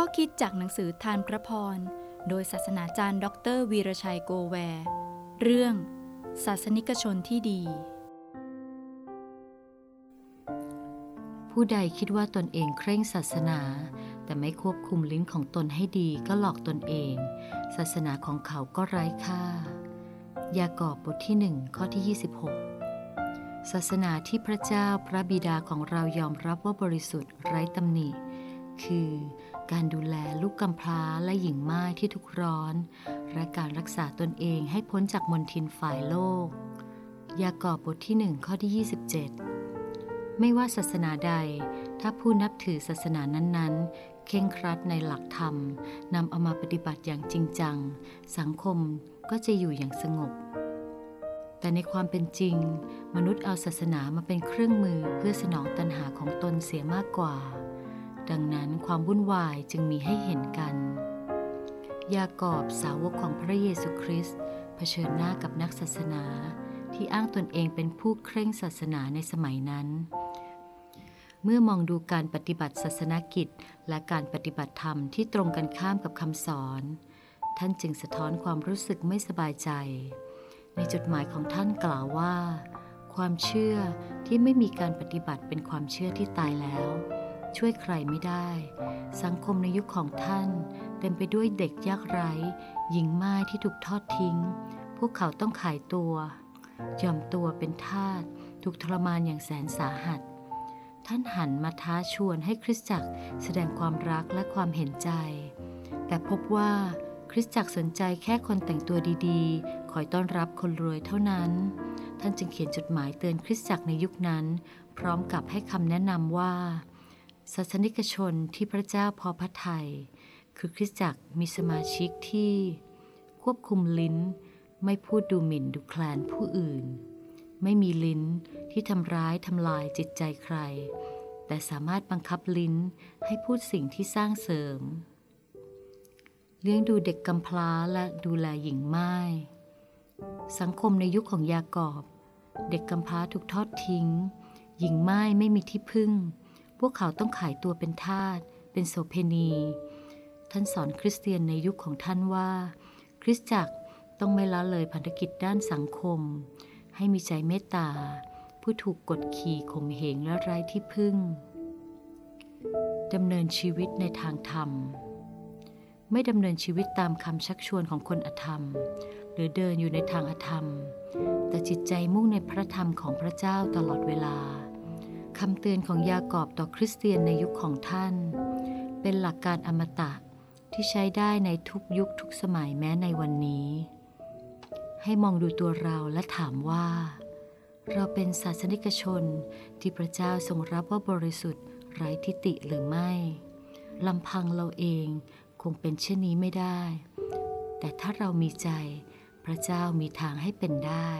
ข้อคิดจากหนังสือทานพระพร โดยศาสนาจารย์ดรวีรชัยโกแวร์ เรื่อง ศาสนิกชนที่ดี ผู้ใดคิดว่าตนเองเคร่งศาสนา แต่ไม่ควบคุมลิ้นของตนให้ดีก็หลอกตนเอง ศาสนาของเขาก็ไร้ค่า ยากอบบทที่หนึ่งข้อที่ 26 ศาสนาที่พระเจ้าพระบิดาของเรายอมรับว่าบริสุทธิ์ไร้ตำหนิคือ การดูแลลูกกำพร้าและหญิงไม้ที่ทุกร้อน และการรักษาตนเองให้พ้นจากมนทินฝ่ายโลก ยากอบบทที่หนึ่งข้อที่ 27 ไม่ว่าศาสนาใด ถ้าผู้นับถือศาสนานั้นๆ เคร่งครัดในหลักธรรมนำเอามาปฏิบัติอย่างจริงจัง สังคมก็จะอยู่อย่างสงบ แต่ในความเป็นจริง มนุษย์เอาศาสนามาเป็นเครื่องมือเพื่อสนองตัณหาของตนเสียมากกว่า ดังนั้นความวุ่นวายจึงมีให้เห็นกัน ยากอบสาวกของพระเยซูคริสต์เผชิญหน้ากับนักศาสนาที่อ้างตนเองเป็นผู้เคร่งศาสนาในสมัยนั้น เมื่อมองดูการปฏิบัติศาสนกิจ และการปฏิบัติธรรมที่ตรงกันข้ามกับคำสอน ท่านจึงสะท้อนความรู้สึกไม่สบายใจ ในจดหมายของท่านกล่าวว่า ความเชื่อที่ไม่มีการปฏิบัติเป็นความเชื่อที่ตายแล้ว ช่วยใครไม่ได้ สังคมในยุคของท่าน เต็มไปด้วยเด็กยากไร้หญิงไม้ที่ถูกทอดทิ้ง พวกเขาต้องขายตัว ยอมตัวเป็นทาสถูกทรมานอย่างแสนสาหัส ท่านหันมาท้าชวนให้คริสตจักรแสดงความรักและความเห็นใจ แต่พบว่าคริสตจักรสนใจแค่คนแต่งตัวดีๆ คอยต้อนรับคนรวยเท่านั้น ท่านจึงเขียนจดหมายเตือนคริสตจักรในยุคนั้น พร้อมกับให้คำแนะนำว่า ศาสนิกชนที่พระเจ้าพอพระทัยคือคริสตจักรมีสมาชิกที่ ควบคุมลิ้น ไม่พูดดูหมิ่นดูแคลนผู้อื่น ไม่มีลิ้นที่ทำร้ายทำลายจิตใจใคร แต่สามารถบังคับลิ้นให้พูดสิ่งที่สร้างเสริม เลี้ยงดูเด็กกำพร้าและดูแลหญิงไม้สังคมในยุคของยากอบ เด็กกำพร้าถูกทอดทิ้ง หญิงไม้ไม่มีที่พึ่ง พวกเขาต้องขายตัวเป็นทาส เป็นโสเพณี ท่านสอนคริสเตียนในยุคของท่านว่า คริสตจักรต้องไม่ละเลยพันธกิจด้านสังคม ให้มีใจเมตตา ผู้ถูกกดขี่ข่มเหงและไร้ที่พึ่งดำเนินชีวิตในทางธรรม ไม่ดำเนินชีวิตตามคำชักชวนของคนอธรรม หรือเดินอยู่ในทางอธรรม แต่จิตใจมุ่งในพระธรรมของพระเจ้าตลอดเวลา คำเตือนของยากอบต่อคริสเตียนในยุคของท่าน เป็นหลักการอมตะที่ใช้ได้ในทุกยุคทุกสมัยแม้ในวันนี้ ให้มองดูตัวเราและถามว่า เราเป็นศาสนิกชนที่พระเจ้าทรงรับว่าบริสุทธิ์ไร้ทิฏฐิหรือไม่ลำพังเราเองคงเป็นเช่นนี้ไม่ได้ แต่ถ้าเรามีใจพระเจ้ามีทางให้เป็นได้